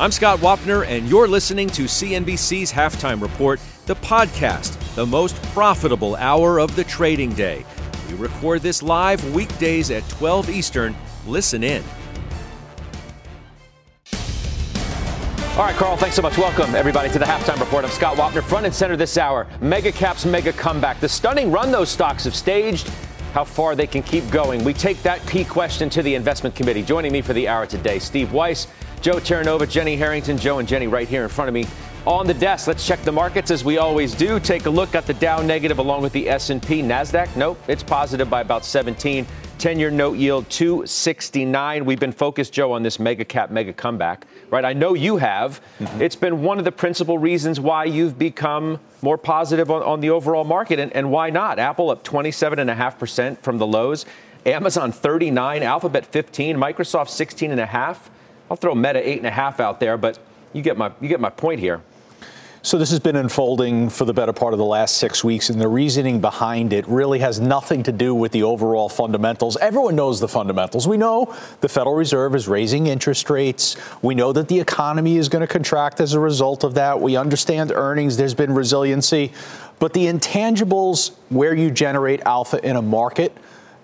I'm Scott Wapner, and you're listening to CNBC's Halftime Report, the podcast, the most profitable hour of the trading day. We record this live weekdays at 12 Eastern. Listen in. All right, Carl, thanks so much. Welcome, everybody, to the halftime report. I'm Scott Wapner, front and center this hour. Mega caps, mega comeback. The stunning run those stocks have staged, how far they can keep going. We take that key question to the investment committee. Joining me for the hour today, Steve Weiss, Joe Terranova, Jenny Harrington, Joe and Jenny right here in front of me on the desk. Let's check the markets as we always do. Take a look at the Dow negative along with the S&P. Nasdaq, nope, it's positive by about 17. 10-year note yield 269. We've been focused, Joe, on this mega cap, mega comeback, right? I know you have. Mm-hmm. It's been one of the principal reasons why you've become more positive on, on the overall market, and, and why not? Apple up 27.5% from the lows. Amazon 39, Alphabet 15, Microsoft 16 and a half. I'll throw Meta eight and a half out there, but you get my you get my point here. So this has been unfolding for the better part of the last six weeks, and the reasoning behind it really has nothing to do with the overall fundamentals. Everyone knows the fundamentals. We know the Federal Reserve is raising interest rates. We know that the economy is going to contract as a result of that. We understand earnings. There's been resiliency. But the intangibles where you generate alpha in a market,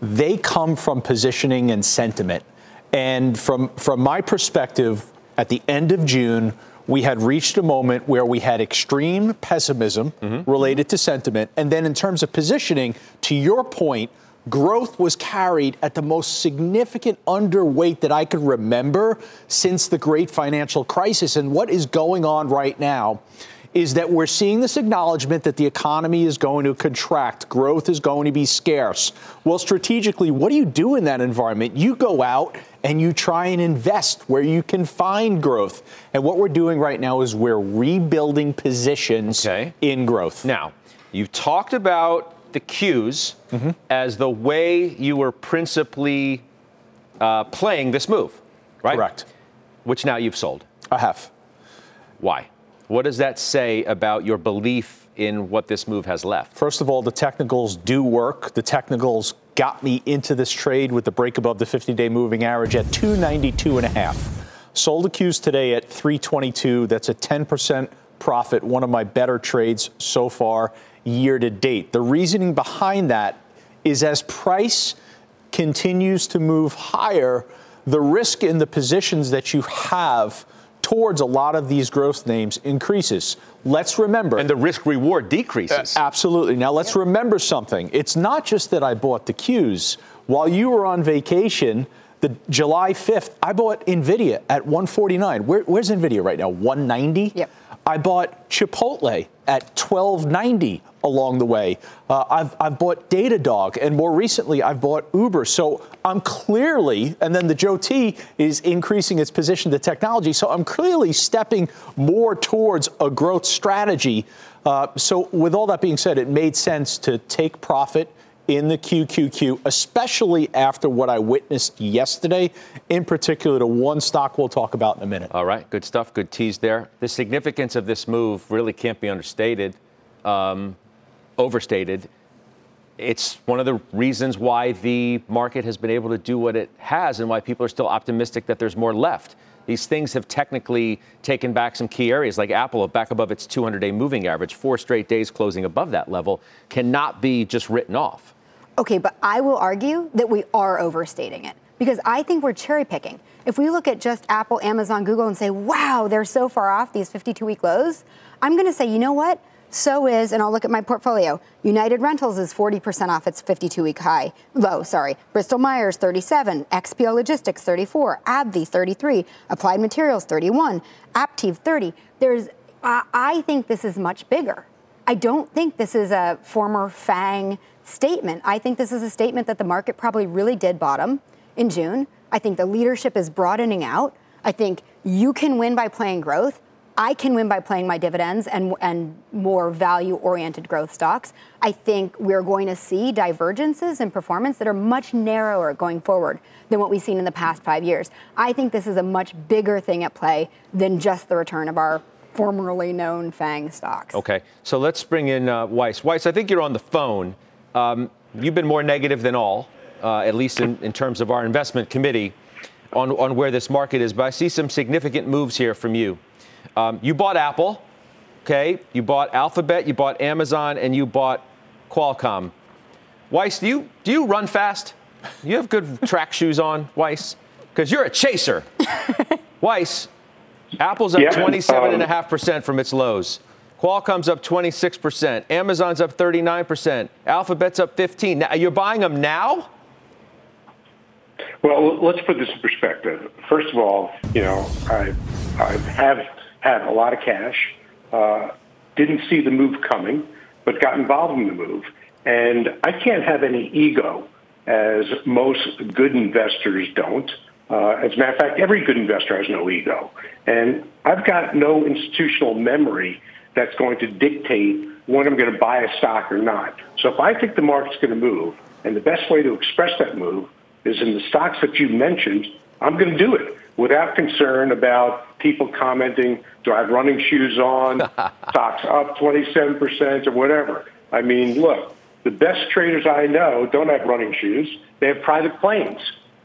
they come from positioning and sentiment. And from, from my perspective, at the end of June, we had reached a moment where we had extreme pessimism mm-hmm. related to sentiment. And then, in terms of positioning, to your point, growth was carried at the most significant underweight that I could remember since the great financial crisis. And what is going on right now is that we're seeing this acknowledgement that the economy is going to contract, growth is going to be scarce. Well, strategically, what do you do in that environment? You go out and you try and invest where you can find growth. And what we're doing right now is we're rebuilding positions okay. in growth. Now, you've talked about the Qs mm-hmm. as the way you were principally uh, playing this move, right? Correct. Which now you've sold. I have. Why? What does that say about your belief in what this move has left? First of all, the technicals do work. The technicals got me into this trade with the break above the 50-day moving average at 292 and a half. Sold Qs today at 322. That's a 10% profit, one of my better trades so far year to date. The reasoning behind that is as price continues to move higher, the risk in the positions that you have towards a lot of these growth names increases. Let's remember. And the risk reward decreases. Uh, absolutely. Now, let's yep. remember something. It's not just that I bought the Qs. While you were on vacation, the July 5th, I bought NVIDIA at 149. Where, where's NVIDIA right now? 190? Yep. I bought Chipotle at 1290 along the way. Uh, I've, I've bought Datadog, and more recently, I've bought Uber. So I'm clearly, and then the Joe T is increasing its position to technology. So I'm clearly stepping more towards a growth strategy. Uh, so, with all that being said, it made sense to take profit in the QQQ, especially after what I witnessed yesterday, in particular to one stock we'll talk about in a minute. All right, good stuff, good tease there. The significance of this move really can't be understated, um, overstated. It's one of the reasons why the market has been able to do what it has and why people are still optimistic that there's more left. These things have technically taken back some key areas, like Apple, back above its 200 day moving average, four straight days closing above that level, cannot be just written off. Okay, but I will argue that we are overstating it because I think we're cherry picking. If we look at just Apple, Amazon, Google and say, wow, they're so far off these 52 week lows, I'm going to say, you know what? So is, and I'll look at my portfolio. United Rentals is 40% off its 52 week high, low, sorry. Bristol Myers 37, XPO Logistics 34, AbbVie 33, Applied Materials 31, Aptiv 30. There's, I think this is much bigger. I don't think this is a former FANG statement. I think this is a statement that the market probably really did bottom in June. I think the leadership is broadening out. I think you can win by playing growth. I can win by playing my dividends and, and more value oriented growth stocks. I think we're going to see divergences in performance that are much narrower going forward than what we've seen in the past five years. I think this is a much bigger thing at play than just the return of our formerly known FANG stocks. Okay, so let's bring in uh, Weiss. Weiss, I think you're on the phone. Um, you've been more negative than all, uh, at least in, in terms of our investment committee, on, on where this market is. But I see some significant moves here from you. Um, you bought Apple, okay? You bought Alphabet, you bought Amazon, and you bought Qualcomm. Weiss, do you do you run fast? You have good track shoes on, Weiss, because you're a chaser. Weiss, Apple's up Yeah, 27.5% from its lows. Qualcomm's up 26%. Amazon's up 39%. Alphabet's up 15. Now, you're buying them now? Well, let's put this in perspective. First of all, you know, I, I have had a lot of cash, uh, didn't see the move coming, but got involved in the move. And I can't have any ego, as most good investors don't. Uh, as a matter of fact, every good investor has no ego. And I've got no institutional memory that's going to dictate when I'm going to buy a stock or not. So if I think the market's going to move, and the best way to express that move is in the stocks that you mentioned, I'm going to do it without concern about people commenting, do I have running shoes on, stocks up 27% or whatever. I mean, look, the best traders I know don't have running shoes. They have private planes.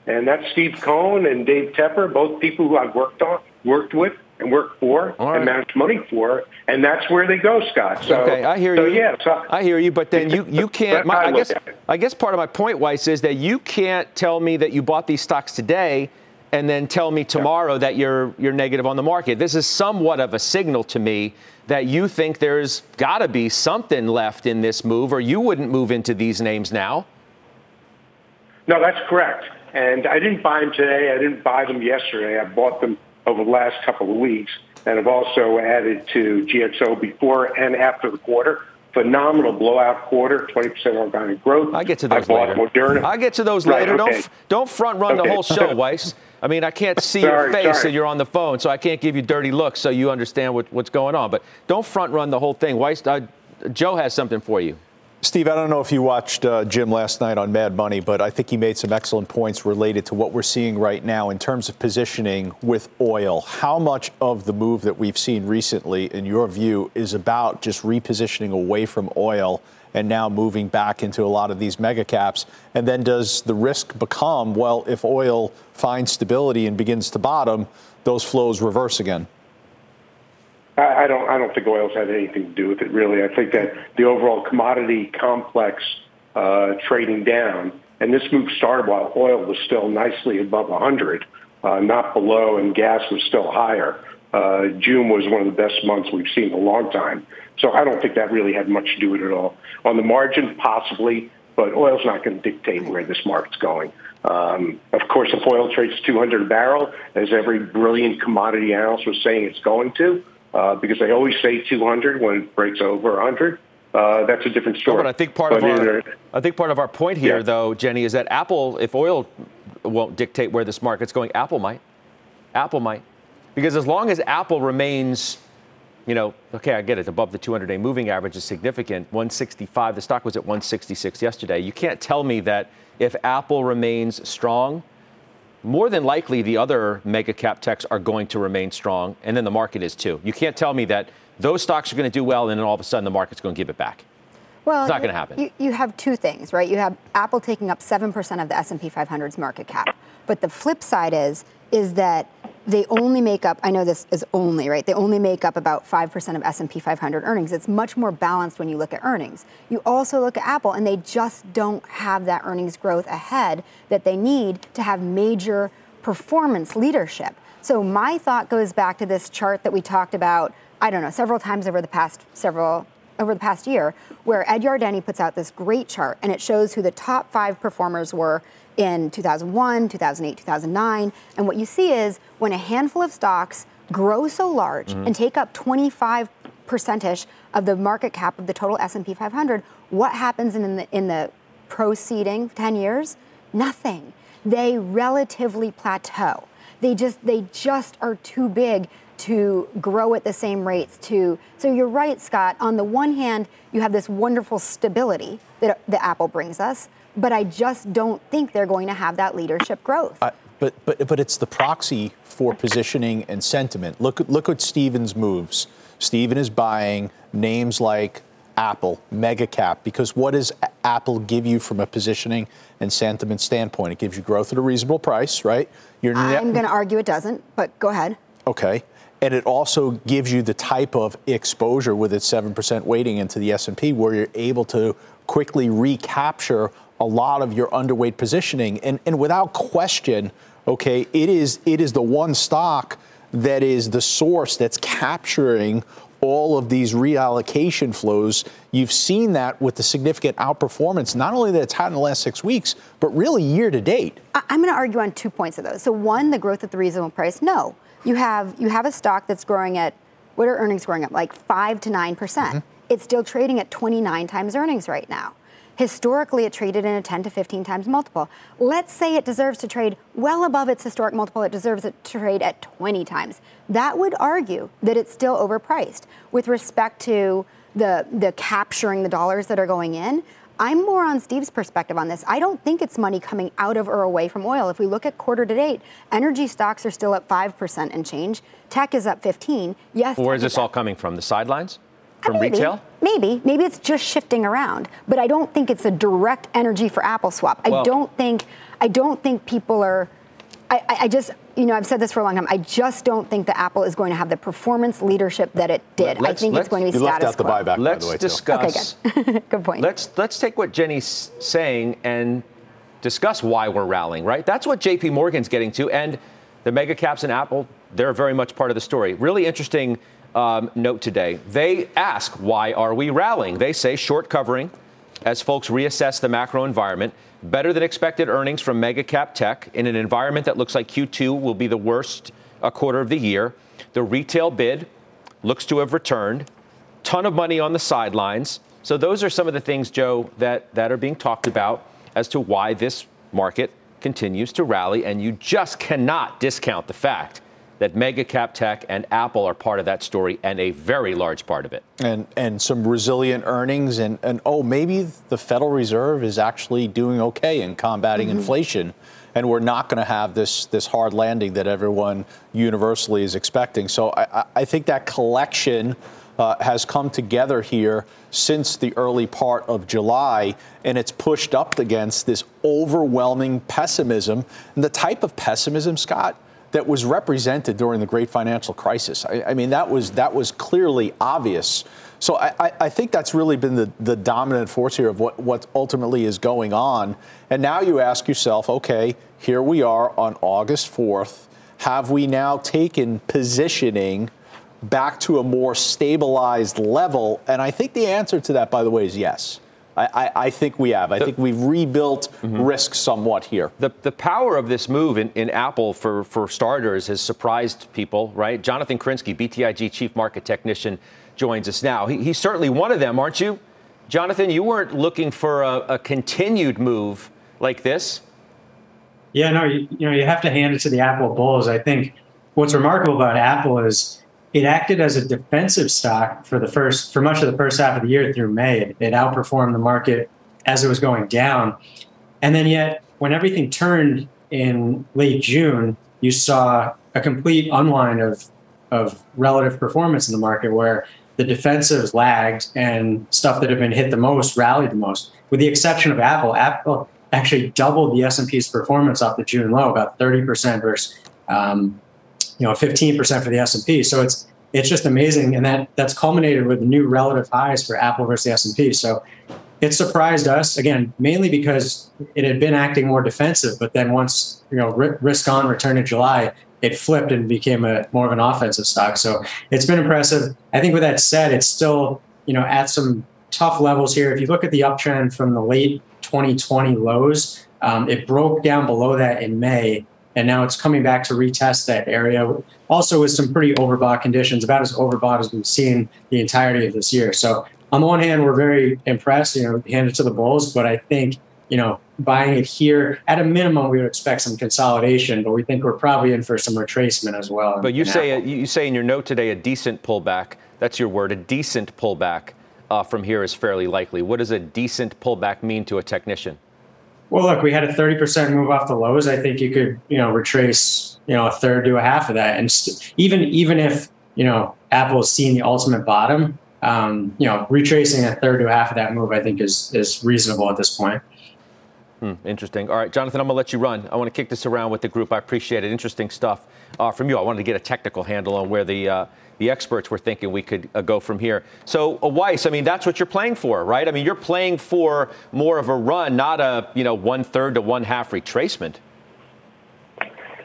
And that's Steve Cohen and Dave Tepper, both people who I've worked on, worked with and worked for right. and managed money for. And that's where they go, Scott. So, okay, I hear so, you. Yeah, so I hear you, but then you, you can't. My, I I guess. I guess part of my point, Weiss, is that you can't tell me that you bought these stocks today and then tell me tomorrow that you're you're negative on the market. This is somewhat of a signal to me that you think there's got to be something left in this move, or you wouldn't move into these names now. No, that's correct. And I didn't buy them today. I didn't buy them yesterday. I bought them over the last couple of weeks. And I've also added to GXO before and after the quarter. Phenomenal blowout quarter, 20% organic growth. I get to those I bought later. Moderna. I get to those Right, later. Don't don't front run the whole show, Weiss. I mean, I can't see your face sorry. and you're on the phone, so I can't give you dirty looks so you understand what, what's going on. But don't front run the whole thing. Weiss, uh, Joe has something for you. Steve, I don't know if you watched uh, Jim last night on Mad Money, but I think he made some excellent points related to what we're seeing right now in terms of positioning with oil. How much of the move that we've seen recently, in your view, is about just repositioning away from oil and now moving back into a lot of these mega caps? And then does the risk become, well, if oil finds stability and begins to bottom, those flows reverse again? I don't. I don't think oil's had anything to do with it, really. I think that the overall commodity complex uh, trading down, and this move started while oil was still nicely above 100, uh, not below, and gas was still higher. Uh, June was one of the best months we've seen in a long time. So I don't think that really had much to do with it at all. On the margin, possibly, but oil's not going to dictate where this market's going. Um, of course, if oil trades 200 a barrel, as every brilliant commodity analyst was saying it's going to, uh, because they always say 200 when it breaks over 100, uh, that's a different No, story. but I think part of our, I think part of our point here, Yeah. though, Jenny, is that Apple, if oil won't dictate where this market's going, Apple might. Apple might, because as long as Apple remains, you know, okay, I get it, above the 200-day moving average is significant. 165, the stock was at 166 yesterday. You can't tell me that if Apple remains strong, more than likely the other mega cap techs are going to remain strong, and then the market is too. You can't tell me that those stocks are going to do well, and then all of a sudden the market's going to give it back. Well, It's not gonna happen. You, you have two things, right? You have Apple taking up 7% of the S&P 500's market cap. But the flip side is is that they only make up I know this is only, right? They only make up about 5% of S&P 500 earnings. It's much more balanced when you look at earnings. You also look at Apple and they just don't have that earnings growth ahead that they need to have major performance leadership. So my thought goes back to this chart that we talked about, I don't know, several times over the past several over the past year, where Ed Yardeni puts out this great chart and it shows who the top five performers were in 2001, 2008, 2009. And what you see is when a handful of stocks grow so large and mm-hmm. take up 25 percentage of the market cap of the total S&P 500, what happens in the in the proceeding 10 years? Nothing. They relatively plateau. They just they just are too big to grow at the same rates to so you're right scott on the one hand you have this wonderful stability that, that apple brings us but i just don't think they're going to have that leadership growth I, but, but, but it's the proxy for positioning and sentiment. Look, look at Steven's moves. Steven is buying names like Apple, mega cap, because what does Apple give you from a positioning and sentiment standpoint? It gives you growth at a reasonable price, right? You're I'm going to argue it doesn't, but go ahead. Okay. And it also gives you the type of exposure with its 7% weighting into the S&P where you're able to quickly recapture a lot of your underweight positioning. And, and without question, okay, it is, it is the one stock that is the source that's capturing all of these reallocation flows. You've seen that with the significant outperformance, not only that it's had in the last six weeks, but really year to date. I'm going to argue on two points of those. So one, the growth at the reasonable price. No, you have you have a stock that's growing at what are earnings growing up like five to nine percent. Mm-hmm. It's still trading at 29 times earnings right now. Historically, it traded in a 10 to 15 times multiple. Let's say it deserves to trade well above its historic multiple, it deserves it to trade at 20 times. That would argue that it's still overpriced. With respect to the, the capturing the dollars that are going in, I'm more on Steve's perspective on this. I don't think it's money coming out of or away from oil. If we look at quarter to date, energy stocks are still up 5% and change. Tech is up 15. Yes. Where is this all coming from? The sidelines? From maybe, retail? Maybe. Maybe it's just shifting around. But I don't think it's a direct energy for Apple swap. Well, I don't think I don't think people are I, I, just you know, I've said this for a long time. I just don't think that Apple is going to have the performance leadership that it did. I think it's going to be you status left out quo. the buyback, let's by the way, discuss. Okay, good. good point. Let's let's take what Jenny's saying and discuss why we're rallying. Right? That's what J.P. Morgan's getting to, and the mega caps and Apple. They're very much part of the story. Really interesting um, note today. They ask, why are we rallying? They say short covering as folks reassess the macro environment. Better than expected earnings from mega cap tech in an environment that looks like Q2 will be the worst a quarter of the year. The retail bid looks to have returned. Ton of money on the sidelines. So those are some of the things, Joe, that, that are being talked about as to why this market continues to rally. And you just cannot discount the fact that mega cap tech and Apple are part of that story and a very large part of it. And and some resilient earnings and, and oh maybe the Federal Reserve is actually doing okay in combating mm-hmm. inflation and we're not going to have this this hard landing that everyone universally is expecting. So I, I think that collection uh, has come together here since the early part of July, and it's pushed up against this overwhelming pessimism. And the type of pessimism, Scott, that was represented during the great financial crisis. I, I mean, that was that was clearly obvious. So I, I, think that's really been the, the dominant force here of what, what ultimately is going on. And now you ask yourself, okay, here we are on August 4th. Have we now taken positioning back to a more stabilized level? And I think the answer to that, by the way, is yes. I, I, think we have. I the, think we've rebuilt mm-hmm. risk somewhat here. The, the power of this move in, in Apple, for, for starters, has surprised people, right? Jonathan Krinsky, BTIG chief market technician, joins us now. He, he's certainly one of them, aren't you? Jonathan, you weren't looking for a, a continued move like this. Yeah, no, you, you know, you have to hand it to the Apple Bulls. I think what's remarkable about Apple is it acted as a defensive stock for the first for much of the first half of the year through May. It, outperformed the market as it was going down, and then yet when everything turned in late June, you saw a complete unwind of of relative performance in the market where the defensives lagged and stuff that had been hit the most rallied the most. With the exception of Apple, Apple actually doubled the S&P's performance off the June low, about 30% versus um, you know 15% for the S&P. So it's it's just amazing, and that that's culminated with new relative highs for Apple versus the S&P. So it surprised us again, mainly because it had been acting more defensive, but then once you know risk on return in July, it flipped and became a more of an offensive stock. So it's been impressive. I think with that said, it's still you know at some tough levels here. If you look at the uptrend from the late 2020 lows, um, it broke down below that in May and now it's coming back to retest that area. Also, with some pretty overbought conditions, about as overbought as we've seen the entirety of this year. So, on the one hand, we're very impressed, you know, hand it to the Bulls, but I think you know, buying it here. At a minimum, we would expect some consolidation, but we think we're probably in for some retracement as well. But you say a, you say in your note today a decent pullback. That's your word, a decent pullback uh, from here is fairly likely. What does a decent pullback mean to a technician? Well, look, we had a 30% move off the lows. I think you could, you know, retrace, you know, a third to a half of that. And st- even even if, you know, Apple has seen the ultimate bottom, um, you know, retracing a third to a half of that move, I think is is reasonable at this point. Hmm, interesting. All right, Jonathan, I'm going to let you run. I want to kick this around with the group. I appreciate it. Interesting stuff uh, from you. I wanted to get a technical handle on where the uh, the experts were thinking we could uh, go from here. So, uh, Weiss, I mean, that's what you're playing for, right? I mean, you're playing for more of a run, not a you know one third to one half retracement.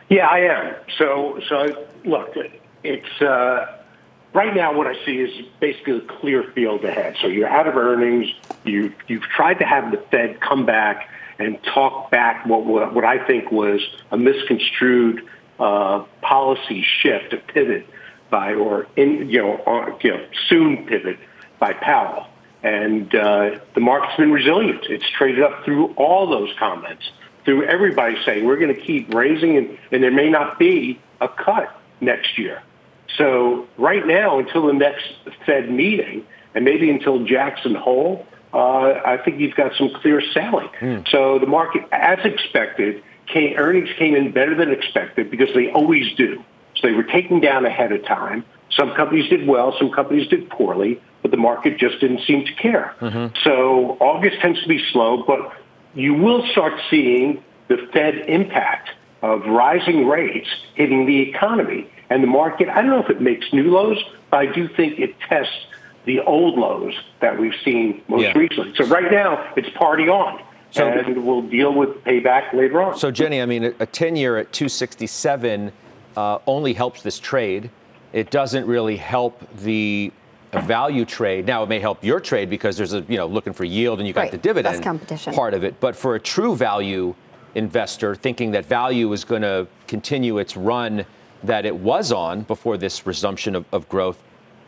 Yeah, I am. So, so look, it's uh, right now what I see is basically a clear field ahead. So you're out of earnings. You you've tried to have the Fed come back and talk back what what, what I think was a misconstrued uh, policy shift, a pivot by or in you know on, you know soon pivot by Powell. And uh, the market's been resilient. It's traded up through all those comments, through everybody saying we're going to keep raising, and, and there may not be a cut next year. So right now, until the next Fed meeting, and maybe until Jackson Hole, uh, I think you've got some clear selling. Mm. So the market, as expected, came, earnings came in better than expected because they always do. So they were taken down ahead of time. Some companies did well, some companies did poorly, but the market just didn't seem to care. Mm-hmm. So August tends to be slow, but you will start seeing the Fed impact of rising rates hitting the economy. And the market, I don't know if it makes new lows, but I do think it tests the old lows that we've seen most yeah. recently. So right now, it's party on. So, and we'll deal with payback later on. So, Jenny, I mean, a 10 year at 267 uh, only helps this trade. It doesn't really help the value trade. Now, it may help your trade because there's a, you know, looking for yield and you got right. the dividend competition. part of it. But for a true value investor thinking that value is going to continue its run that it was on before this resumption of, of growth,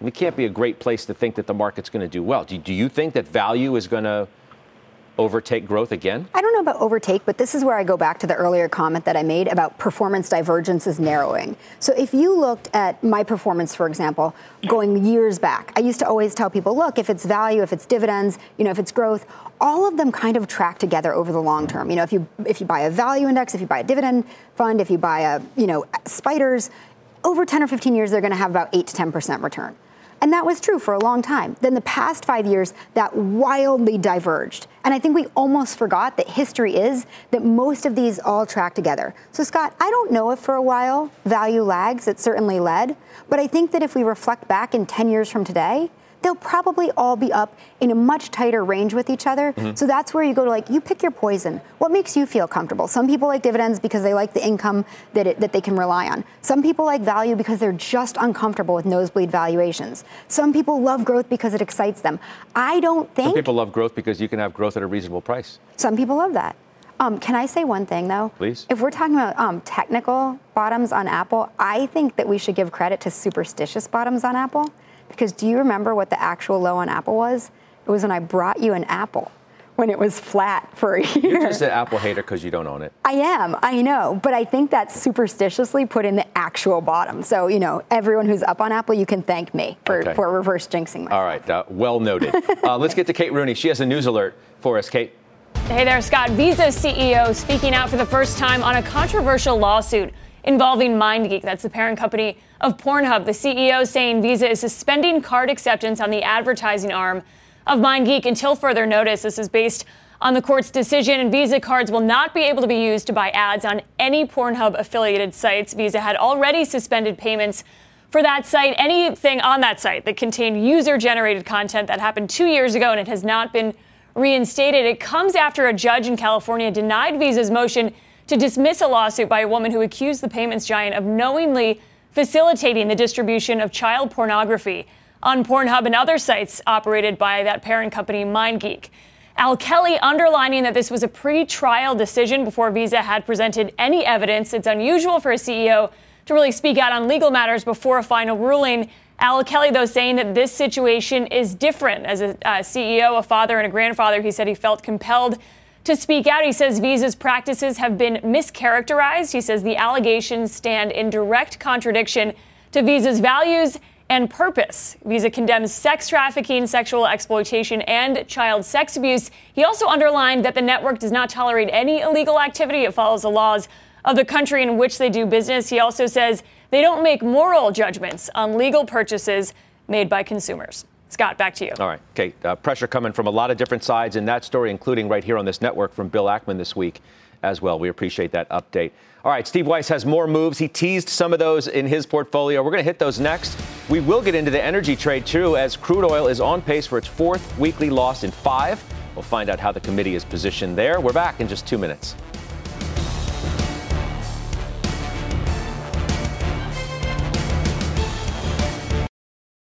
it can't be a great place to think that the market's going to do well. Do, do you think that value is going to overtake growth again? I don't know about overtake, but this is where I go back to the earlier comment that I made about performance divergence is narrowing. So if you looked at my performance, for example, going years back, I used to always tell people, look, if it's value, if it's dividends, you know, if it's growth, all of them kind of track together over the long term. You know, if you if you buy a value index, if you buy a dividend fund, if you buy a, you know, spiders, over 10 or 15 years, they're going to have about 8 to 10% return. And that was true for a long time. Then the past five years, that wildly diverged. And I think we almost forgot that history is that most of these all track together. So, Scott, I don't know if for a while value lags. It certainly led. But I think that if we reflect back in 10 years from today, they'll probably all be up in a much tighter range with each other. Mm-hmm. So that's where you go to like, you pick your poison. What makes you feel comfortable? Some people like dividends because they like the income that, it, that they can rely on. Some people like value because they're just uncomfortable with nosebleed valuations. Some people love growth because it excites them. I don't think. Some people love growth because you can have growth at a reasonable price. Some people love that. Um, can I say one thing though? Please. If we're talking about um, technical bottoms on Apple, I think that we should give credit to superstitious bottoms on Apple. Because do you remember what the actual low on Apple was? It was when I brought you an apple when it was flat for a year. You're just an Apple hater because you don't own it. I am, I know, but I think that's superstitiously put in the actual bottom. So, you know, everyone who's up on Apple, you can thank me for, okay. for reverse jinxing myself. All right, uh, well noted. uh, let's get to Kate Rooney. She has a news alert for us. Kate. Hey there, Scott. Visa CEO speaking out for the first time on a controversial lawsuit involving MindGeek. That's the parent company of Pornhub. The CEO saying Visa is suspending card acceptance on the advertising arm of MindGeek until further notice. This is based on the court's decision, and Visa cards will not be able to be used to buy ads on any Pornhub affiliated sites. Visa had already suspended payments for that site, anything on that site that contained user generated content that happened two years ago and it has not been reinstated. It comes after a judge in California denied Visa's motion to dismiss a lawsuit by a woman who accused the payments giant of knowingly facilitating the distribution of child pornography on Pornhub and other sites operated by that parent company, MindGeek. Al Kelly underlining that this was a pre-trial decision before Visa had presented any evidence. It's unusual for a CEO to really speak out on legal matters before a final ruling. Al Kelly, though, saying that this situation is different. As a, a CEO, a father, and a grandfather, he said he felt compelled to speak out. He says Visa's practices have been mischaracterized. He says the allegations stand in direct contradiction to Visa's values and purpose. Visa condemns sex trafficking, sexual exploitation, and child sex abuse. He also underlined that the network does not tolerate any illegal activity. It follows the laws of the country in which they do business. He also says they don't make moral judgments on legal purchases made by consumers. Scott, back to you. All right. Okay. Uh, pressure coming from a lot of different sides in that story, including right here on this network from Bill Ackman this week as well. We appreciate that update. All right. Steve Weiss has more moves. He teased some of those in his portfolio. We're going to hit those next. We will get into the energy trade, too, as crude oil is on pace for its fourth weekly loss in five. We'll find out how the committee is positioned there. We're back in just two minutes.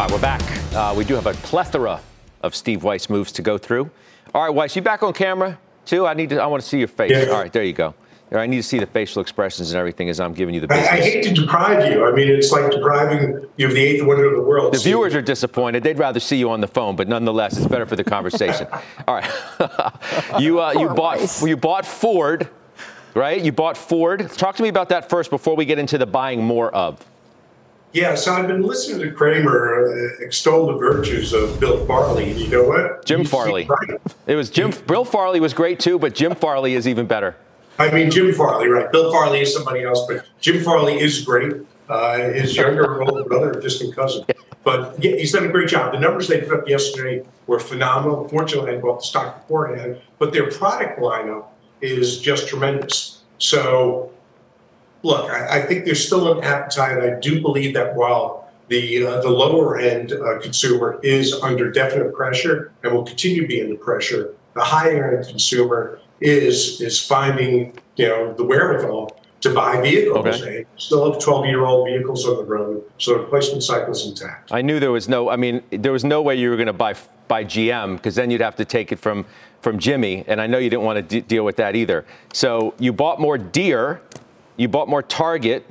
All right, we're back. Uh, we do have a plethora of Steve Weiss moves to go through. All right, Weiss, you back on camera too? I need to. I want to see your face. Yeah. All right, there you go. I need to see the facial expressions and everything as I'm giving you the business. I, I hate to deprive you. I mean, it's like depriving you of the eighth wonder of the world. The viewers are disappointed. They'd rather see you on the phone, but nonetheless, it's better for the conversation. All right, you uh, you bought you bought Ford, right? You bought Ford. Talk to me about that first before we get into the buying more of. Yeah, so I've been listening to Cramer uh, extol the virtues of Bill Farley. You know what? Jim Farley. right. It was Jim. Bill Farley was great too, but Jim Farley is even better. I mean, Jim Farley, right? Bill Farley is somebody else, but Jim Farley is great. Uh, his younger older brother, distant cousin. But yeah, he's done a great job. The numbers they put up yesterday were phenomenal. Fortunately, I bought the stock beforehand, but their product lineup is just tremendous. So, look, I, I think there's still an appetite. I do believe that while the uh, the lower end uh, consumer is under definite pressure and will continue to be under pressure, the higher end consumer is is finding you know the wherewithal to buy vehicles. Okay. Still have 12 year old vehicles on the road, so the replacement cycle is intact. I knew there was no. I mean, there was no way you were going to buy buy GM because then you'd have to take it from from Jimmy, and I know you didn't want to de- deal with that either. So you bought more Deere, you bought more Target,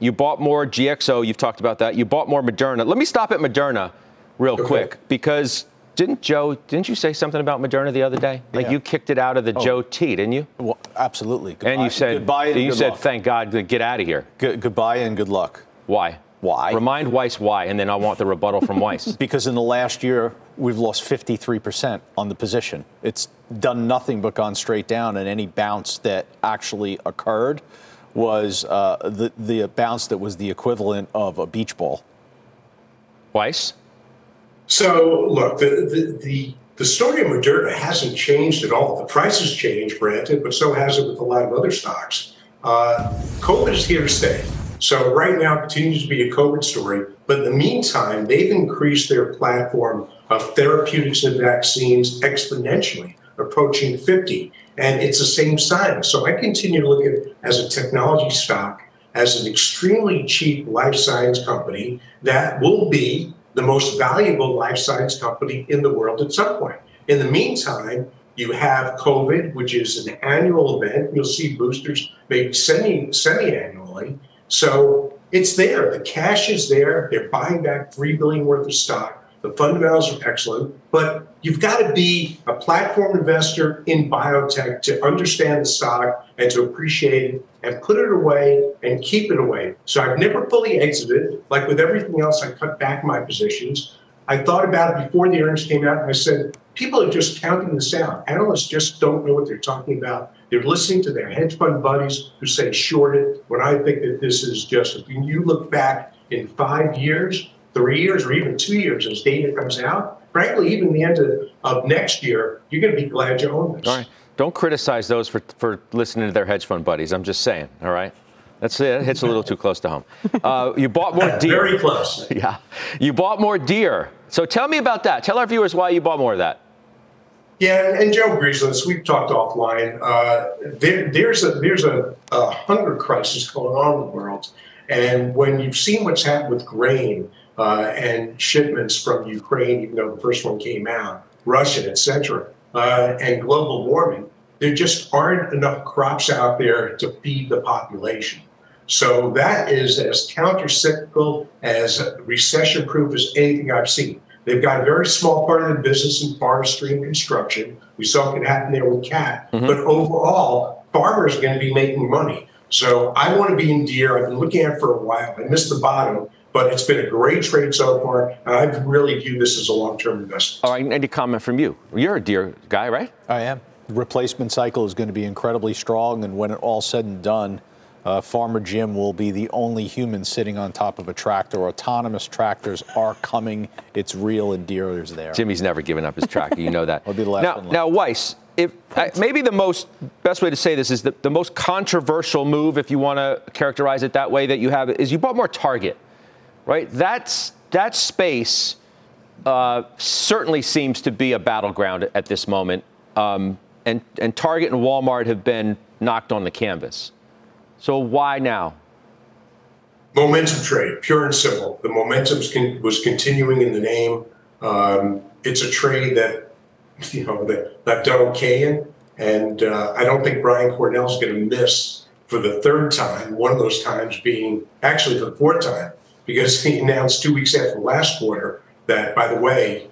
you bought more GXO. You've talked about that. You bought more Moderna. Let me stop at Moderna real quick because didn't Joe? Didn't you say something about Moderna the other day? Like Yeah. you kicked it out of the Oh. Joe T, didn't you? Well, absolutely. and you said goodbye and you good said luck. thank God to get out of here. Good, goodbye and good luck. Why? Why? Remind Weiss why, and then I want the rebuttal from Weiss. Because in the last year, we've lost 53% on the position. It's done nothing but gone straight down, and any bounce that actually occurred was uh, the, the bounce that was the equivalent of a beach ball. Weiss? So, look, the, the, the, the story of Moderna hasn't changed at all. The price has changed, granted, but so has it with a lot of other stocks. Uh, COVID is here to stay. So, right now, it continues to be a COVID story. But in the meantime, they've increased their platform of therapeutics and vaccines exponentially, approaching 50. And it's the same size. So, I continue to look at as a technology stock as an extremely cheap life science company that will be the most valuable life science company in the world at some point. In the meantime, you have COVID, which is an annual event. You'll see boosters maybe semi semi annually. So it's there. The cash is there. They're buying back three billion worth of stock. The fundamentals are excellent, but you've got to be a platform investor in biotech to understand the stock and to appreciate it and put it away and keep it away. So I've never fully exited. Like with everything else, I cut back my positions. I thought about it before the earnings came out, and I said, people are just counting this out. Analysts just don't know what they're talking about. They're listening to their hedge fund buddies who say short it. When I think that this is just, if you look back in five years, three years, or even two years as data comes out, frankly, even the end of, of next year, you're going to be glad you own this. All right. Don't criticize those for, for listening to their hedge fund buddies. I'm just saying, all right? That's it. Hits a little too close to home. Uh, you bought more Deere. Very close. Yeah. You bought more Deere. So tell me about that. Tell our viewers why you bought more of that. Yeah, and Joe agrees with us. We've talked offline. Uh, there, there's a there's a, a, hunger crisis going on in the world, and when you've seen what's happened with grain uh, and shipments from Ukraine, even though the first one came out, Russia, etc., uh, and global warming, there just aren't enough crops out there to feed the population. So that is as countercyclical, as recession-proof as anything I've seen. They've got a very small part of the business in forestry and construction. We saw it could happen there with CAT. Mm-hmm. But overall, farmers are going to be making money. So I want to be in Deere. I've been looking at it for a while. I missed the bottom, but it's been a great trade so far. And I really view this as a long-term investment. All right, any comment from you? You're a Deere guy, right? I am. The replacement cycle is going to be incredibly strong, and when it all said and done, uh, Farmer Jim will be the only human sitting on top of a tractor. Autonomous tractors are coming. It's real, and Deere is there. Jimmy's never given up his tractor. You know that. I'll be the last now, one. Now, Weiss, if uh, maybe the most best way to say this is the, the most controversial move, if you want to characterize it that way, that you have is you bought more Target, right? That's that space uh, certainly seems to be a battleground at this moment, um, and and Target and Walmart have been knocked on the canvas. So why now? Momentum trade, pure and simple. The momentum was continuing in the name. Um, it's a trade that you know that I've done okay in, and uh, I don't think Brian Cornell is going to miss for the third time. One of those times being actually the fourth time because he announced two weeks after last quarter that, by the way,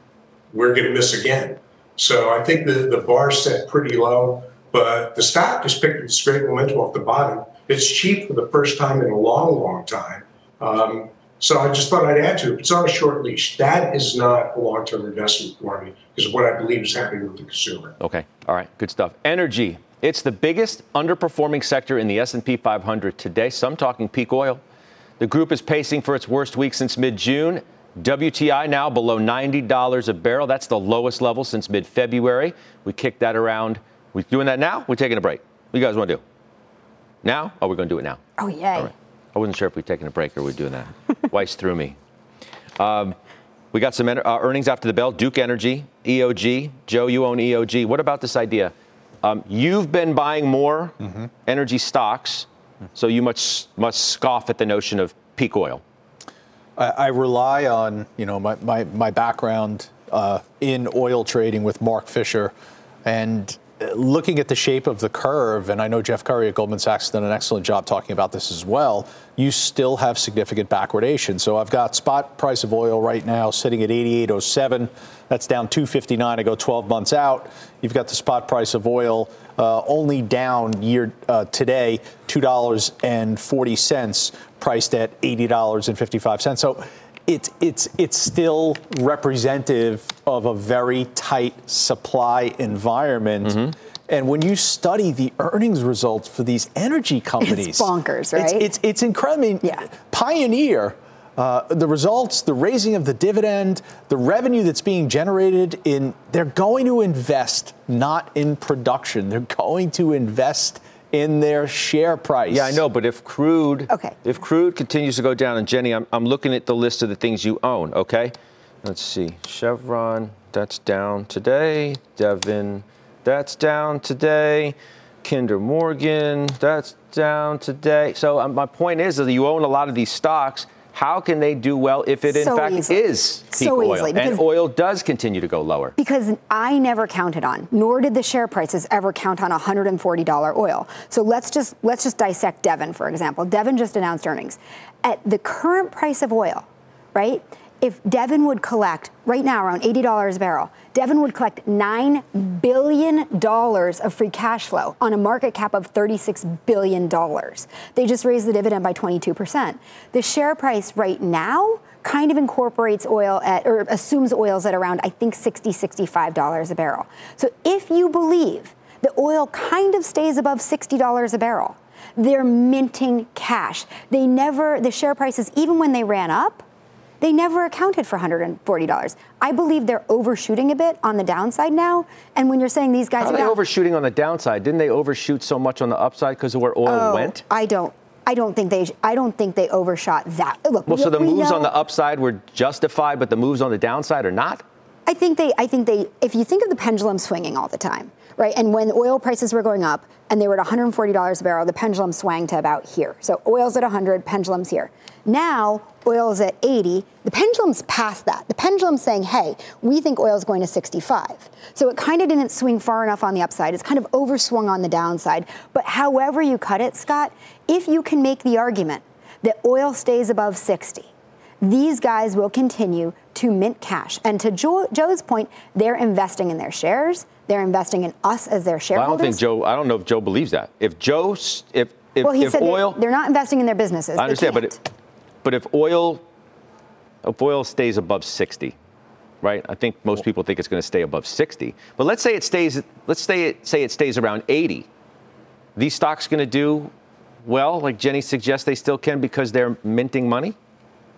we're going to miss again. So I think the the bar set pretty low, but the stock just picked up straight momentum off the bottom it's cheap for the first time in a long, long time. Um, so I just thought I'd add to it. It's on a short leash. That is not a long-term investment for me because what I believe is happening with the consumer. Okay. All right. Good stuff. Energy. It's the biggest underperforming sector in the S&P 500 today. Some talking peak oil. The group is pacing for its worst week since mid-June. WTI now below $90 a barrel. That's the lowest level since mid-February. We kicked that around. We're doing that now? We're taking a break. What do you guys want to do? Now? Oh, we're going to do it now. Oh, yay. I wasn't sure if we're taking a break or we're doing that. Weiss threw me. Um, we got some uh, earnings after the bell. Duke Energy, EOG. Joe, you own EOG. What about this idea? Um, you've been buying more mm-hmm. energy stocks, so you must must scoff at the notion of peak oil. I, I rely on you know my my, my background uh, in oil trading with Mark Fisher, and looking at the shape of the curve, and I know Jeff Currie at Goldman Sachs has done an excellent job talking about this as well, you still have significant backwardation. So I've got spot price of oil right now sitting at 88.07. That's down 259. I go 12 months out. You've got the spot price of oil uh, only down year uh, today, $2.40, priced at $80.55. So it's it's it's still representative of a very tight supply environment. Mm-hmm. And when you study the earnings results for these energy companies, it's bonkers, right? It's it's, it's incredible. I mean, yeah. Pioneer. Uh, the results, the raising of the dividend, the revenue that's being generated in, they're going to invest not in production. They're going to invest in their share price. Yeah, I know, but if crude, okay. if crude continues to go down, and Jenny, I'm, I'm looking at the list of the things you own. Okay, let's see, Chevron, that's down today. Devon, that's down today. Kinder Morgan, that's down today. So um, my point is that you own a lot of these stocks. How can they do well if it in So fact easily. is peak So oil and oil does continue to go lower? Because I never counted on, nor did the share prices ever count on $140 oil. So let's just let's just dissect Devon, for example. Devon just announced earnings. At the current price of oil, right? If Devon would collect right now around $80 a barrel, Devon would collect $9 billion of free cash flow on a market cap of $36 billion. They just raised the dividend by 22%. The share price right now kind of incorporates oil at, or assumes oil's at around, I think, $60, $65 a barrel. So if you believe that oil kind of stays above $60 a barrel, they're minting cash. They never, the share prices, even when they ran up, they never accounted for $140. I believe they're overshooting a bit on the downside now. And when you're saying these guys How are they overshooting on the downside? Didn't they overshoot so much on the upside because of where oil Oh, went? I don't. I don't think they. I don't think they overshot that. Look. Well, so the we moves know- on the upside were justified, but the moves on the downside are not? I think they. I think they. If you think of the pendulum swinging all the time, right? And when oil prices were going up and they were at $140 a barrel, the pendulum swang to about here. So oil's at 100, pendulum's here. Now oil's at 80. The pendulum's past that. The pendulum's saying, "Hey, we think oil's going to 65." So it kind of didn't swing far enough on the upside. It's kind of overswung on the downside. But however you cut it, Scott, if you can make the argument that oil stays above 60 these guys will continue to mint cash. And to Joe, Joe's point, they're investing in their shares. They're investing in us as their Well, I don't think Joe. I don't know if Joe believes that. If Joe, if if, well, he if said oil, they're, they're not investing in their businesses. I understand, but can't. it, but if oil, if oil stays above 60, right? I think most people think it's going to stay above 60. But let's say it stays. Let's say it say it stays around 80. These stocks going to do well, like Jenny suggests they still can because they're minting money.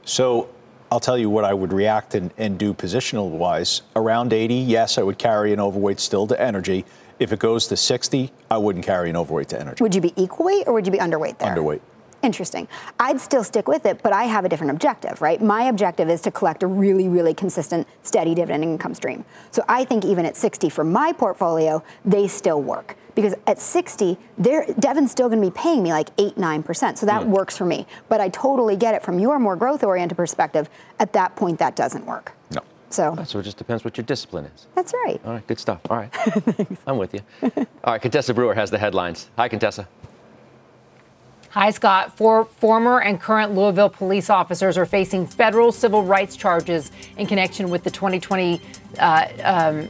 So I'll tell you what I would react and, and do positional wise. Around 80, yes, I would carry an overweight still to energy. If it goes to 60, I wouldn't carry an overweight to energy. would you be equal weight or would you be underweight there? Underweight. Interesting. I'd still stick with it, but I have a different objective, right? My objective is to collect a really, really consistent, steady dividend income stream. So I think even at 60 for my portfolio, they still work. Because at 60, they're, Devon's still going to be paying me like 8, 9%. So that Hmm. works for me. But I totally get it from your more growth oriented perspective. At that point, that doesn't work. No. So So it just depends what your discipline is. that's right. All right, good stuff. All right, I'm with you. All right, Contessa Brewer has the headlines. Hi, Contessa. Hi, Scott. Four former and current Louisville police officers are facing federal civil rights charges in connection with the 2020 uh, um,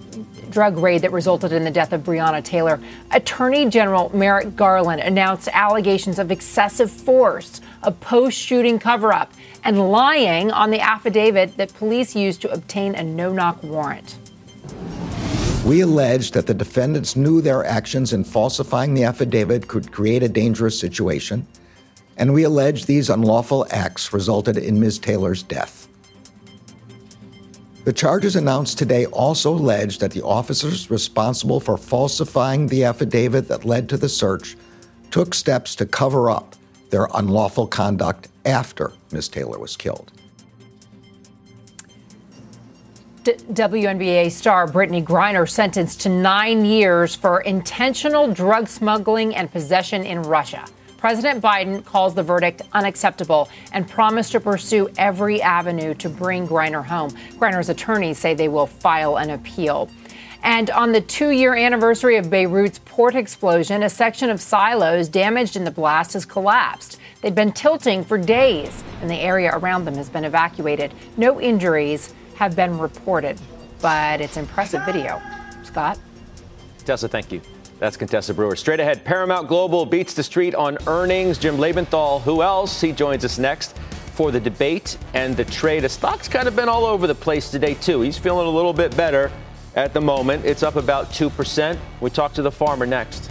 drug raid that resulted in the death of Breonna Taylor. Attorney General Merrick Garland announced allegations of excessive force, a post shooting cover up, and lying on the affidavit that police used to obtain a no knock warrant. We allege that the defendants knew their actions in falsifying the affidavit could create a dangerous situation, and we allege these unlawful acts resulted in Ms. Taylor's death. The charges announced today also allege that the officers responsible for falsifying the affidavit that led to the search took steps to cover up their unlawful conduct after Ms. Taylor was killed. WNBA star Brittney Griner sentenced to nine years for intentional drug smuggling and possession in Russia. President Biden calls the verdict unacceptable and promised to pursue every avenue to bring Griner home. Griner's attorneys say they will file an appeal. And on the two year anniversary of Beirut's port explosion, a section of silos damaged in the blast has collapsed. They've been tilting for days, and the area around them has been evacuated. No injuries have been reported, but it's impressive video. Scott? Contessa, thank you. That's Contessa Brewer. Straight ahead, Paramount Global beats the street on earnings. Jim Lebenthal, who else? He joins us next for the debate and the trade. The stock's kind of been all over the place today, too. He's feeling a little bit better at the moment. It's up about 2%. We talk to the farmer next.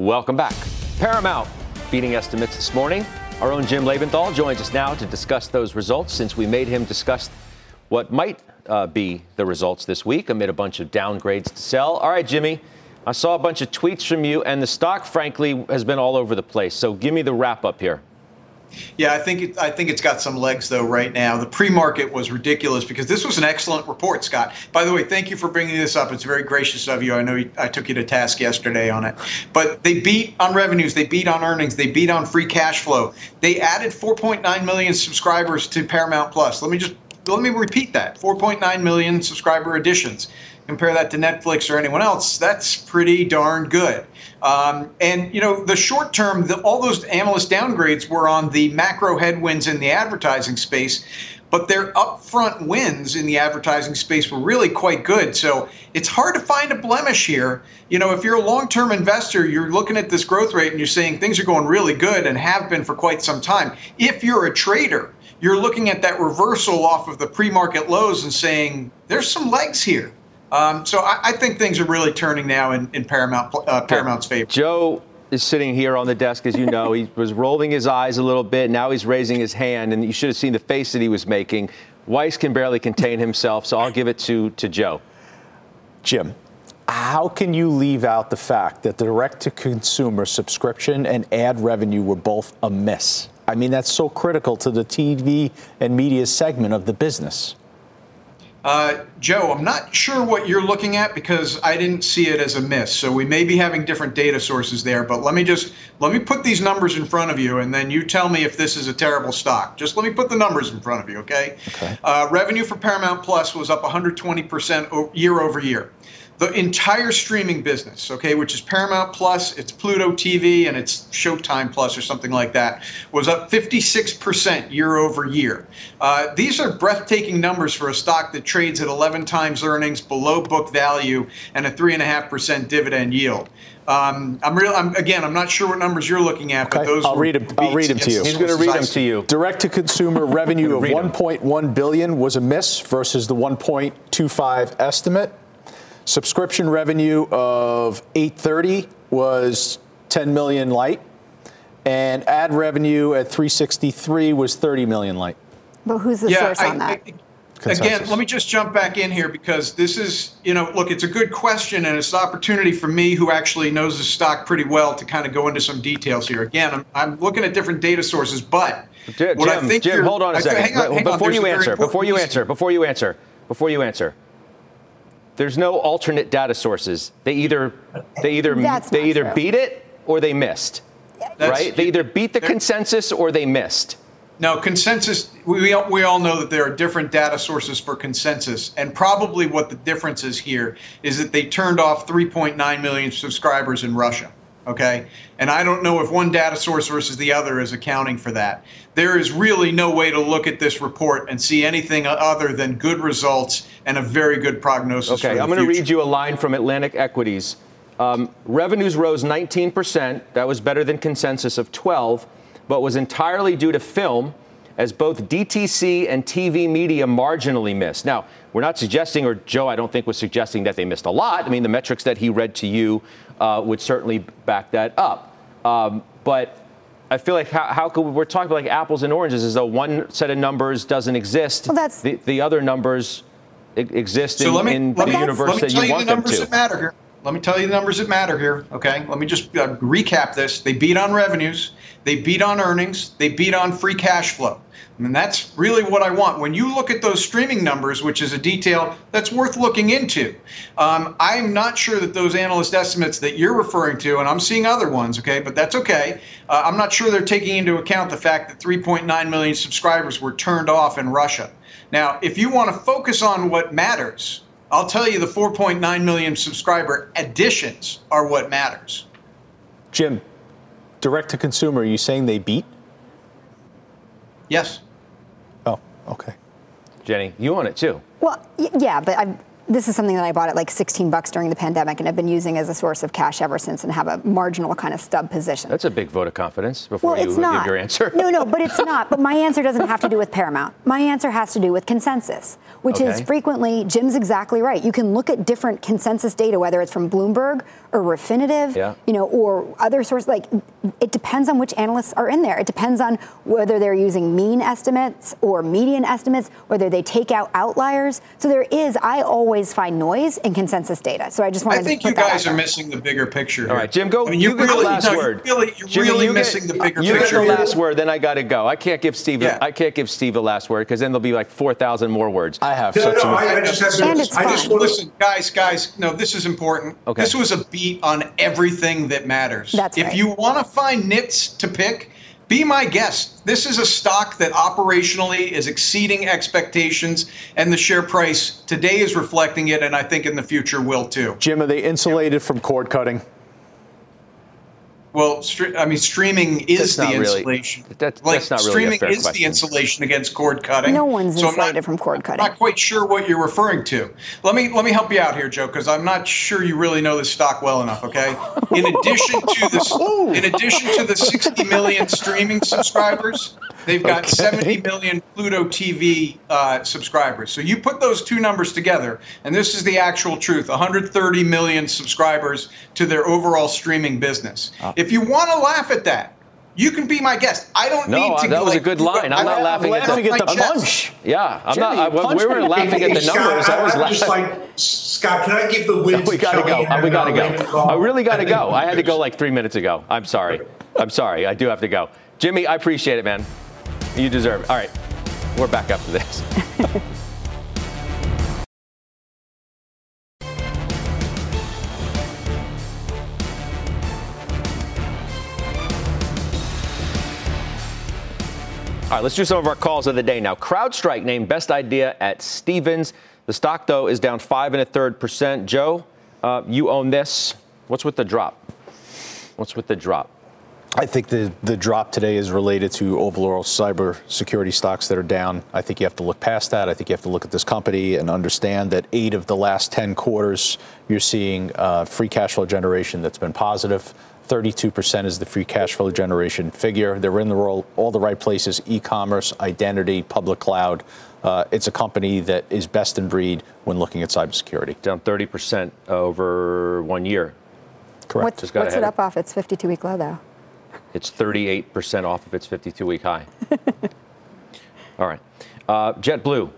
Welcome back. Paramount beating estimates this morning. Our own Jim Lebenthal joins us now to discuss those results since we made him discuss what might uh, be the results this week amid a bunch of downgrades to sell. All right, Jimmy, I saw a bunch of tweets from you, and the stock, frankly, has been all over the place. So give me the wrap up here. Yeah, I think it, I think it's got some legs though right now. The pre-market was ridiculous because this was an excellent report, Scott. By the way, thank you for bringing this up. It's very gracious of you. I know you, I took you to task yesterday on it, but they beat on revenues, they beat on earnings, they beat on free cash flow. They added 4.9 million subscribers to Paramount Plus. Let me just let me repeat that: 4.9 million subscriber additions compare that to Netflix or anyone else, that's pretty darn good. Um, and you know, the short term, the, all those analyst downgrades were on the macro headwinds in the advertising space, but their upfront wins in the advertising space were really quite good. So it's hard to find a blemish here. You know, if you're a long-term investor, you're looking at this growth rate and you're saying things are going really good and have been for quite some time. If you're a trader, you're looking at that reversal off of the pre-market lows and saying there's some legs here. Um, so I, I, think things are really turning now in, in Paramount uh, Paramount's favor. Joe is sitting here on the desk, as you know. he was rolling his eyes a little bit. Now he's raising his hand, and you should have seen the face that he was making. Weiss can barely contain himself, so I'll give it to, to Joe. Jim, how can you leave out the fact that the direct to consumer subscription and ad revenue were both a miss? I mean, that's so critical to the TV and media segment of the business. Uh, Joe, I'm not sure what you're looking at because I didn't see it as a miss. So we may be having different data sources there. But let me just let me put these numbers in front of you, and then you tell me if this is a terrible stock. Just let me put the numbers in front of you, okay? okay. Uh, revenue for Paramount Plus was up 120% year over year the entire streaming business, okay, which is Paramount Plus, it's Pluto TV, and it's Showtime Plus or something like that, was up 56% year over year. Uh, these are breathtaking numbers for a stock that trades at 11 times earnings, below book value, and a 3.5% dividend yield. Um, I'm real. I'm, again, I'm not sure what numbers you're looking at, okay. but those. I'll read them. I'll read them to you. He's going to read them to you. Direct-to-consumer revenue of 1.1 billion was a miss versus the 1.25 estimate. Subscription revenue of 830 was 10 million light, and ad revenue at 363 was 30 million light. But who's the yeah, source I, on that? I, Consensus. Again, let me just jump back in here because this is, you know, look, it's a good question and it's an opportunity for me who actually knows the stock pretty well to kind of go into some details here. Again, I'm, I'm looking at different data sources, but Jim, what I think Jim, hold on a second. Hang on, hang before, on, you answer, before you answer, before you answer, before you answer, there's no alternate data sources. They either they either That's they either true. beat it or they missed. That's, right? They either beat the consensus or they missed. No, consensus, we, we all know that there are different data sources for consensus. And probably what the difference is here is that they turned off 3.9 million subscribers in Russia. Okay. And I don't know if one data source versus the other is accounting for that. There is really no way to look at this report and see anything other than good results and a very good prognosis. Okay. I'm going to read you a line from Atlantic Equities. Um, revenues rose 19%. That was better than consensus of 12, but was entirely due to film as both DTC and TV media marginally missed. Now, we're not suggesting, or Joe, I don't think was suggesting that they missed a lot. I mean, the metrics that he read to you uh, would certainly back that up. Um, but I feel like how, how could we're talking about like apples and oranges as though one set of numbers doesn't exist. Well, that's the, the other numbers e- exist So in, let me, in let the me, universe let me that tell you you want the them numbers to. that matter here. Let me tell you the numbers that matter here. Okay. Let me just uh, recap this. They beat on revenues. They beat on earnings. They beat on free cash flow. And that's really what I want. When you look at those streaming numbers, which is a detail that's worth looking into, um, I'm not sure that those analyst estimates that you're referring to, and I'm seeing other ones, okay, but that's okay. Uh, I'm not sure they're taking into account the fact that 3.9 million subscribers were turned off in Russia. Now, if you want to focus on what matters, I'll tell you the 4.9 million subscriber additions are what matters. Jim, direct to consumer, are you saying they beat? Yes. Oh, okay. Jenny, you own it too. Well, yeah, but i this is something that I bought at like 16 bucks during the pandemic and have been using as a source of cash ever since and have a marginal kind of stub position. That's a big vote of confidence before Well, you give your answer. no, no, but it's not. But my answer doesn't have to do with Paramount. My answer has to do with consensus, which is frequently, Jim's exactly right. You can look at different consensus data, whether it's from Bloomberg or Refinitiv, Yeah. you know, or other sources. Like, it depends on which analysts are in there. It depends on whether they're using mean estimates or median estimates, whether they take out outliers. So there is, I always find noise in consensus data. So I just wanted I think to you put that guys are there. missing the bigger picture. All here. right, Jim, go. I mean, you you're get really, the last no, word. You're really, you're Jimmy, really you missing get, the bigger you picture. get the last word, then I got to go. I can't give Steve. Yeah. I can't give Steve the last word because then there'll be like four thousand more words. I have No, such no, a. I, I just have to. And I just want to Listen, guys, guys, no, this is important. Okay. This was a beat on everything that matters. That's if right. you want to find nits to pick, be my guest. This is a stock that operationally is exceeding expectations, and the share price today is reflecting it, and I think in the future will too. Jim, are they insulated from cord cutting? Well, stre- I mean, streaming is That's the not really- insulation. that- like, that's not really a streaming fair is question. the insulation against cord cutting. No one's So I'm not- insulated from cord cutting. I'm not quite sure what you're referring to. Let me let me help you out here, Joe, because I'm not sure you really know this stock well enough. Okay. In addition to this, in addition to the 60 million streaming subscribers, they've got Okay. 70 million Pluto TV uh, subscribers. So you put those two numbers together, and this is the actual truth: 130 million subscribers to their overall streaming business. Ah. If you want to laugh at that. You can be my guest. I don't No, need to. No, that was a good line. I'm not I- laughing at laughing the, at the punch. Yeah, I'm Jimmy, not. I, when punch we were me. laughing at the Scott, numbers. I was I'm just laughing. like Scott. Can I give the win? we to gotta go. and, we gotta uh, go. I really gotta go. I had to go like three minutes ago. I'm sorry. I'm sorry. I do have to go. Jimmy, I appreciate it, man. You deserve it. All right, we're back after this. right, let's do some of our calls of the day now. CrowdStrike named best idea at Stephens. The stock, though, is down five and a third percent. Joe, uh, you own this. What's with the drop? What's with the drop? I think the, the drop today is related to overall cyber security stocks that are down. I think you have to look past that. I think you have to look at this company and understand that eight of the last 10 quarters, you're seeing uh, free cash flow generation that's been positive. 32% is the free cash flow generation figure. They're in the role, all the right places e commerce, identity, public cloud. Uh, it's a company that is best in breed when looking at cybersecurity. Down 30% over one year. Correct. What's, what's it ahead. up off its 52 week low, though? It's 38% off of its 52 week high. All right. Uh, JetBlue.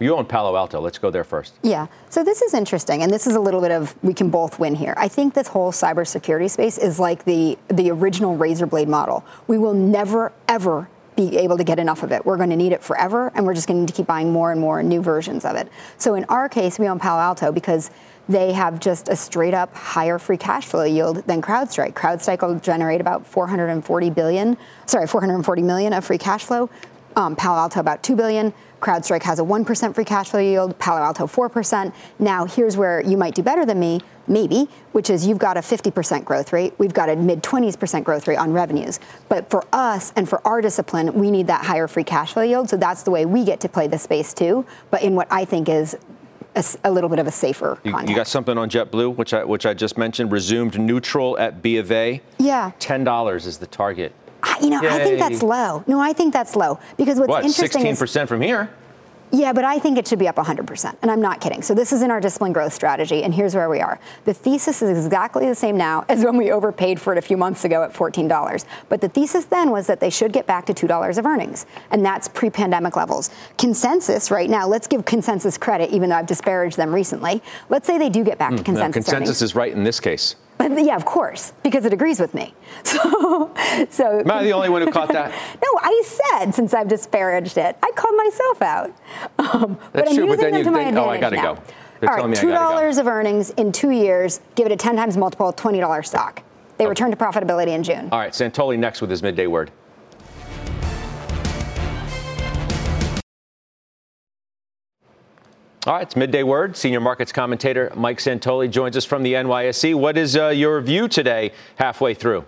You own Palo Alto. Let's go there first. Yeah. So this is interesting, and this is a little bit of we can both win here. I think this whole cybersecurity space is like the the original razor blade model. We will never ever be able to get enough of it. We're going to need it forever, and we're just going to to keep buying more and more new versions of it. So in our case, we own Palo Alto because they have just a straight up higher free cash flow yield than CrowdStrike. CrowdStrike will generate about 440 billion, sorry, 440 million of free cash flow. Um, Palo Alto about 2 billion. CrowdStrike has a 1% free cash flow yield, Palo Alto 4%. Now, here's where you might do better than me, maybe, which is you've got a 50% growth rate. We've got a mid 20% growth rate on revenues. But for us and for our discipline, we need that higher free cash flow yield. So that's the way we get to play the space too, but in what I think is a little bit of a safer You, you got something on JetBlue, which I, which I just mentioned, resumed neutral at B of A. yeah. $10 is the target. You know, I think that's low. No, I think that's low because what's What, interesting is 16% from here? Yeah, but I think it should be up 100%. And I'm not kidding. So this is in our discipline growth strategy. And here's where we are. The thesis is exactly the same now as when we overpaid for it a few months ago at $14. But the thesis then was that they should get back to $2 of earnings. And that's pre pandemic levels. Consensus right now, let's give consensus credit, even though I've disparaged them recently. Let's say they do get back to hmm, consensus. No, consensus earnings. is right in this case. But yeah, of course, because it agrees with me. So, so Am I the only one who caught that? no, I said since I've disparaged it, I called myself out. Um, but That's I'm true, but using then them you to my think, advantage oh, I gotta now. go. They're All telling two go. dollars of earnings in two years. Give it a ten times multiple, twenty dollars stock. They return to profitability in June. All right, Santoli next with his midday word. All right, it's midday word. Senior markets commentator Mike Santoli joins us from the NYSE. What is uh, your view today, halfway through?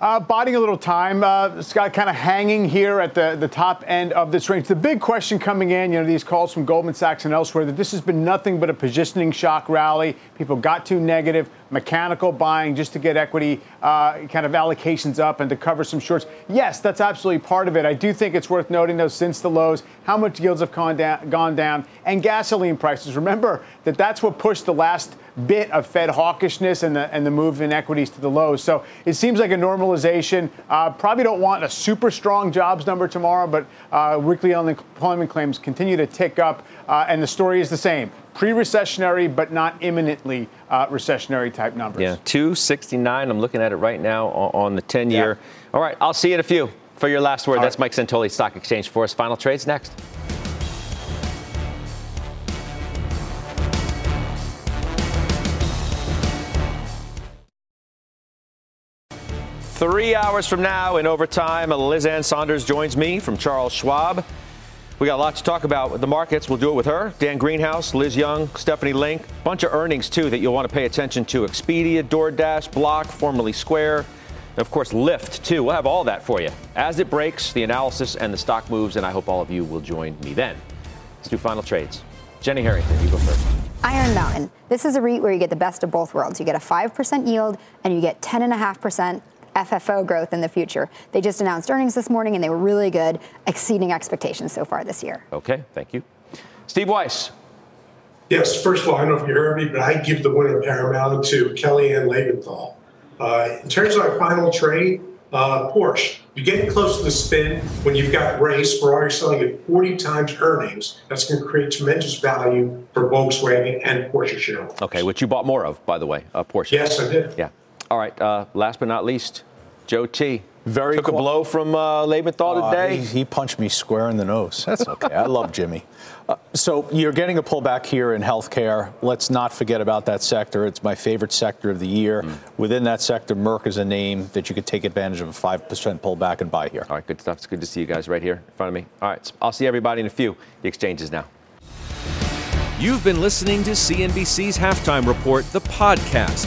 Uh, biding a little time. Uh, Scott kind of hanging here at the, the top end of this range. The big question coming in, you know, these calls from Goldman Sachs and elsewhere that this has been nothing but a positioning shock rally. People got too negative, mechanical buying just to get equity uh, kind of allocations up and to cover some shorts. Yes, that's absolutely part of it. I do think it's worth noting, though, since the lows, how much yields have gone down, gone down and gasoline prices. Remember that that's what pushed the last bit of Fed hawkishness and the and the move in equities to the lows. So it seems like a normalization. Uh, probably don't want a super strong jobs number tomorrow, but uh, weekly unemployment claims continue to tick up, uh, and the story is the same: pre-recessionary, but not imminently uh, recessionary type numbers. Yeah, 269. I'm looking at it right now on, the 10 year. All right, I'll see you in a few. For your last word, that's Mike Santoli, Stock Exchange Force. Final trades next. Three hours from now in overtime, Liz Ann Sonders joins me from Charles Schwab. We got a lot to talk about with the markets. We'll do it with her, Dan Greenhouse, Liz Young, Stephanie Link. Bunch of earnings too that you'll want to pay attention to: Expedia, DoorDash, Block, formerly Square, and of course Lyft too. We'll have all that for you as it breaks, the analysis and the stock moves, and I hope all of you will join me then. Let's do final trades. Jenny Harrington, you go first. Iron Mountain. This is a REIT where you get the best of both worlds. You get a 5% yield and you get 10.5% FFO growth in the future. They just announced earnings this morning and they were really good, exceeding expectations so far this year. Okay, thank you. Steve Weiss. Yes, first of all, I don't know if you heard me, but I give the win of Paramount to Kellyanne Lebenthal. Uh, in terms of our final trade, uh, Porsche, you're getting close to the spin when you've got race. Ferrari selling at 40 times earnings. That's going to create tremendous value for Volkswagen and Porsche shareholders. Okay, which you bought more of, by the way, uh, Porsche. Yes, I did. Yeah. All right. Uh, last but not least, Joe T. Very took a blow from uh, Lebenthal Uh, today. he, he punched me square in the nose. That's okay. I love Jimmy. Uh, so you're getting a pullback here in healthcare. Let's not forget about that sector. It's my favorite sector of the year. Mm. Within that sector, Merck is a name that you could take advantage of a five percent pullback and buy here. All right, good stuff. It's good to see you guys right here in front of me. All right, I'll see everybody in a few. The exchanges now. You've been listening to CNBC's Halftime Report, the podcast.